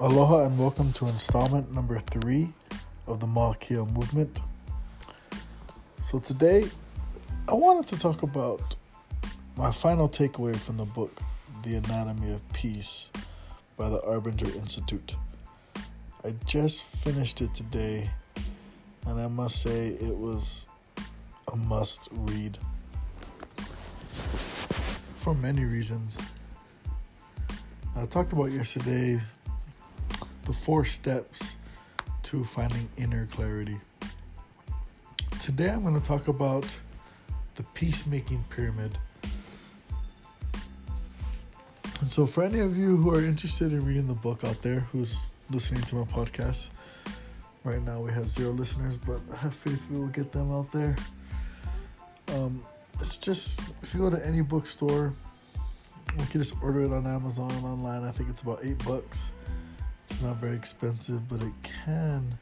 Aloha and welcome to installment number three of the Makia movement. So, today I wanted to talk about my final takeaway from the book, The Anatomy of Peace by the Arbinger Institute. I just finished it today, and I must say it was a must read for many reasons. I talked about yesterday the four steps to finding inner clarity. Today I'm going to talk about the peacemaking pyramid. And so, for any of you who are interested in reading the book out there, who's listening to my podcast, right now we have zero listeners, but I have faith we will get them out there. Um, it's just, if you go to any bookstore, you can just order it on Amazon online. I think it's about eight bucks it's not very expensive, but it can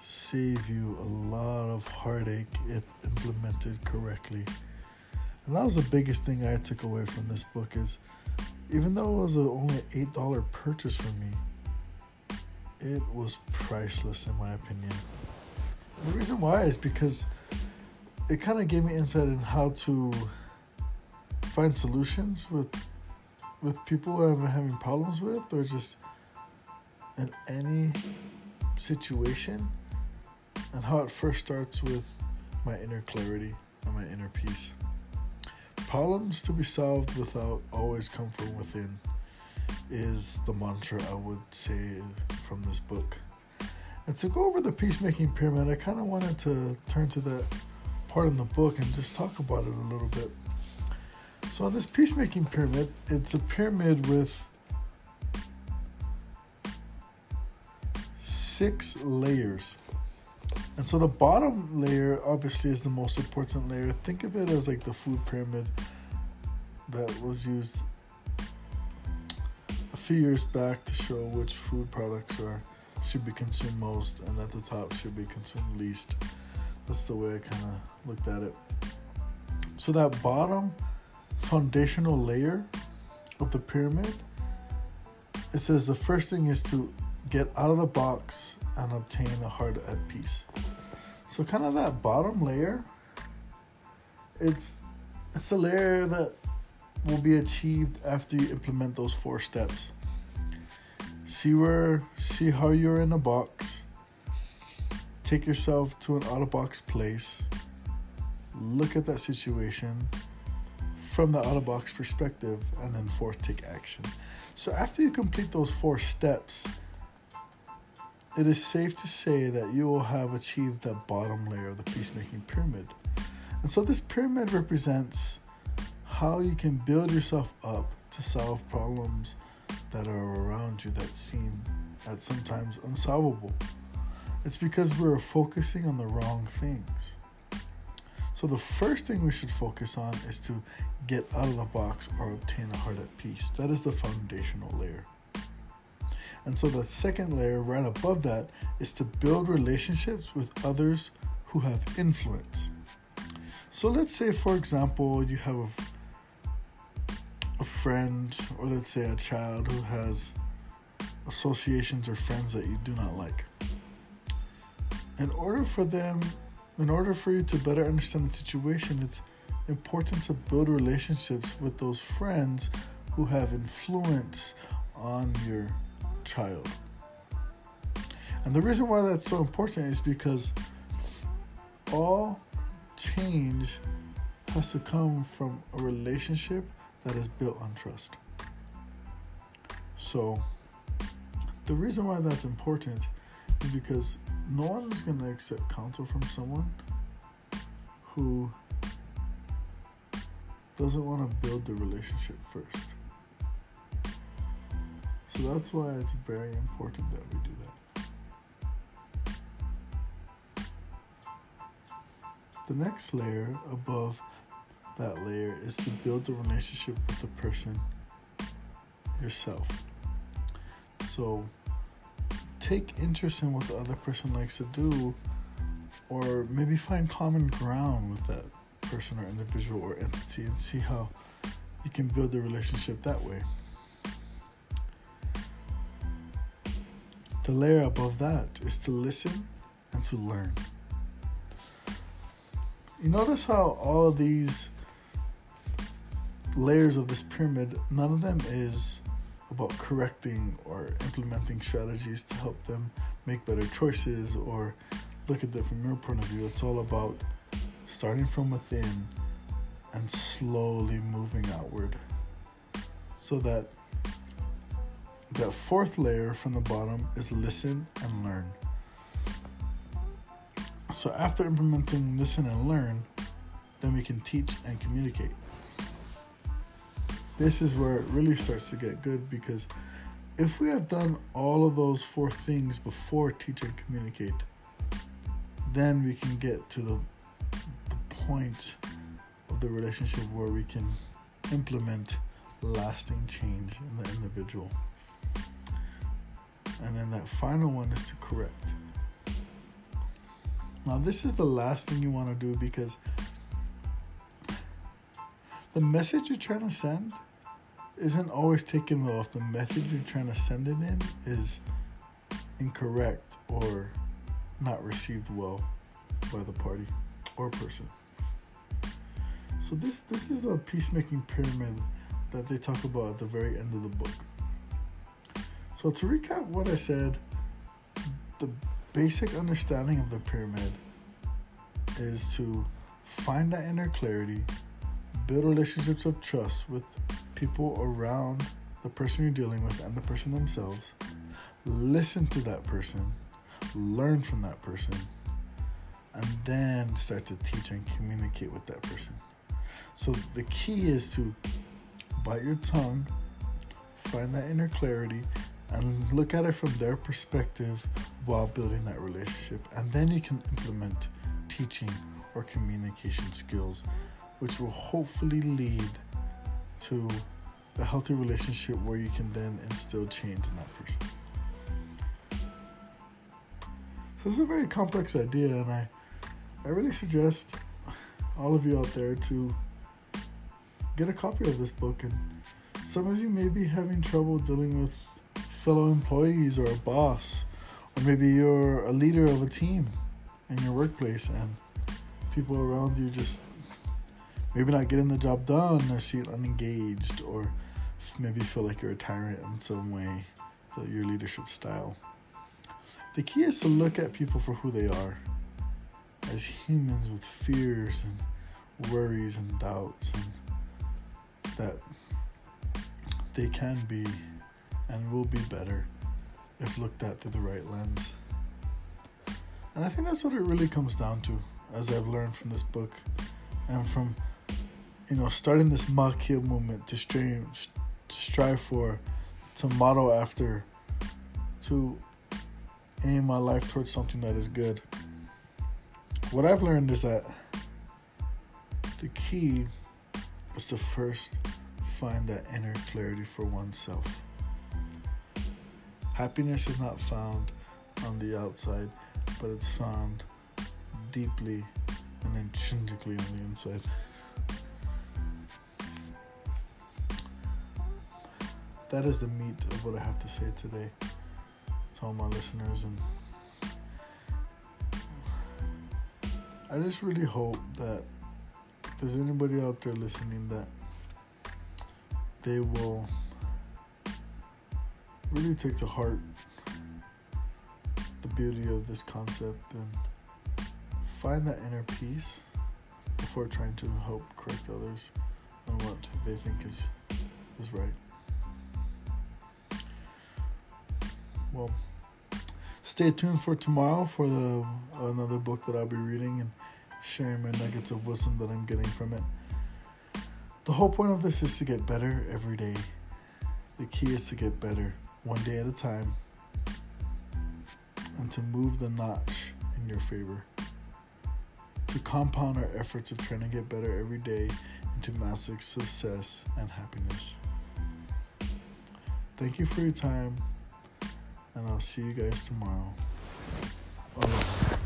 save you a lot of heartache if implemented correctly. And that was the biggest thing I took away from this book is even though it was only an eight dollar purchase for me, it was priceless in my opinion. The reason why is because it kind of gave me insight in how to find solutions with with people I'm having problems with or just in any situation and how it first starts with my inner clarity and my inner peace. Problems to be solved without always come from within is the mantra I would say from this book. And to go over the peacemaking pyramid, I kind of wanted to turn to that part in the book and just talk about it a little bit. So, on this peacemaking pyramid, it's a pyramid with six layers. And so the bottom layer obviously is the most important layer. Think of it as like the food pyramid that was used a few years back to show which food products are should be consumed most and at the top should be consumed least. That's the way I kind of looked at it. So that bottom foundational layer of the pyramid it says the first thing is to get out of the box and obtain a heart at peace. So kind of that bottom layer, it's it's a layer that will be achieved after you implement those four steps. See where see how you're in a box. Take yourself to an out of box place. Look at that situation from the out of box perspective and then fourth take action. So after you complete those four steps, it is safe to say that you will have achieved the bottom layer of the peacemaking pyramid. And so this pyramid represents how you can build yourself up to solve problems that are around you that seem at sometimes unsolvable. It's because we're focusing on the wrong things. So the first thing we should focus on is to get out of the box or obtain a heart at peace. That is the foundational layer. And so the second layer, right above that, is to build relationships with others who have influence. So let's say, for example, you have a, a friend, or let's say a child who has associations or friends that you do not like. In order for them, in order for you to better understand the situation, it's important to build relationships with those friends who have influence on your child. And the reason why that's so important is because all change has to come from a relationship that is built on trust. So, the reason why that's important is because no one is going to accept counsel from someone who doesn't want to build the relationship first. So that's why it's very important that we do that. The next layer above that layer is to build the relationship with the person yourself. So take interest in what the other person likes to do, or maybe find common ground with that person or individual or entity and see how you can build the relationship that way. The layer above that is to listen and to learn. You notice how all of these layers of this pyramid, none of them is about correcting or implementing strategies to help them make better choices or look at it from your point of view. It's all about starting from within and slowly moving outward so that that fourth layer from the bottom is listen and learn. So after implementing listen and learn, then we can teach and communicate. This is where it really starts to get good because if we have done all of those four things before teach and communicate, then we can get to the, the point of the relationship where we can implement lasting change in the individual. And then that final one is to correct. Now, this is the last thing you want to do because the message you're trying to send isn't always taken well if the message you're trying to send it in is incorrect or not received well by the party or person. So this this is the peacemaking pyramid that they talk about at the very end of the book. So to recap what I said, the basic understanding of the pyramid is to find that inner clarity, build relationships of trust with people around the person you're dealing with and the person themselves. Listen to that person, learn from that person, and then start to teach and communicate with that person. So the key is to bite your tongue, find that inner clarity, and look at it from their perspective while building that relationship. And then you can implement teaching or communication skills, which will hopefully lead to a healthy relationship where you can then instill change in that person. So this is a very complex idea, and I, I really suggest all of you out there to get a copy of this book. And some of you may be having trouble dealing with fellow employees or a boss, or maybe you're a leader of a team in your workplace, and people around you just maybe not getting the job done or seem unengaged or maybe feel like you're a tyrant in some way, your leadership style. The key is to look at people for who they are as humans with fears and worries and doubts, and that they can be and will be better if looked at through the right lens. And I think that's what it really comes down to, as I've learned from this book and from, you know, starting this Makia movement to strive, to strive for, to model after, to aim my life towards something that is good. What I've learned is that the key is to first find that inner clarity for oneself. Happiness is not found on the outside, but it's found deeply and intrinsically on the inside. That is the meat of what I have to say today to all my listeners and I just really hope that if there's anybody out there listening that they will really take to heart the beauty of this concept and find that inner peace before trying to help correct others on what they think is is right. Well, stay tuned for tomorrow for the another book that I'll be reading and sharing my nuggets of wisdom that I'm getting from it. The whole point of this is to get better every day. The key is to get better one day at a time, and to move the notch in your favor. To compound our efforts of trying to get better every day into massive success and happiness. Thank you for your time, and I'll see you guys tomorrow. Aloha.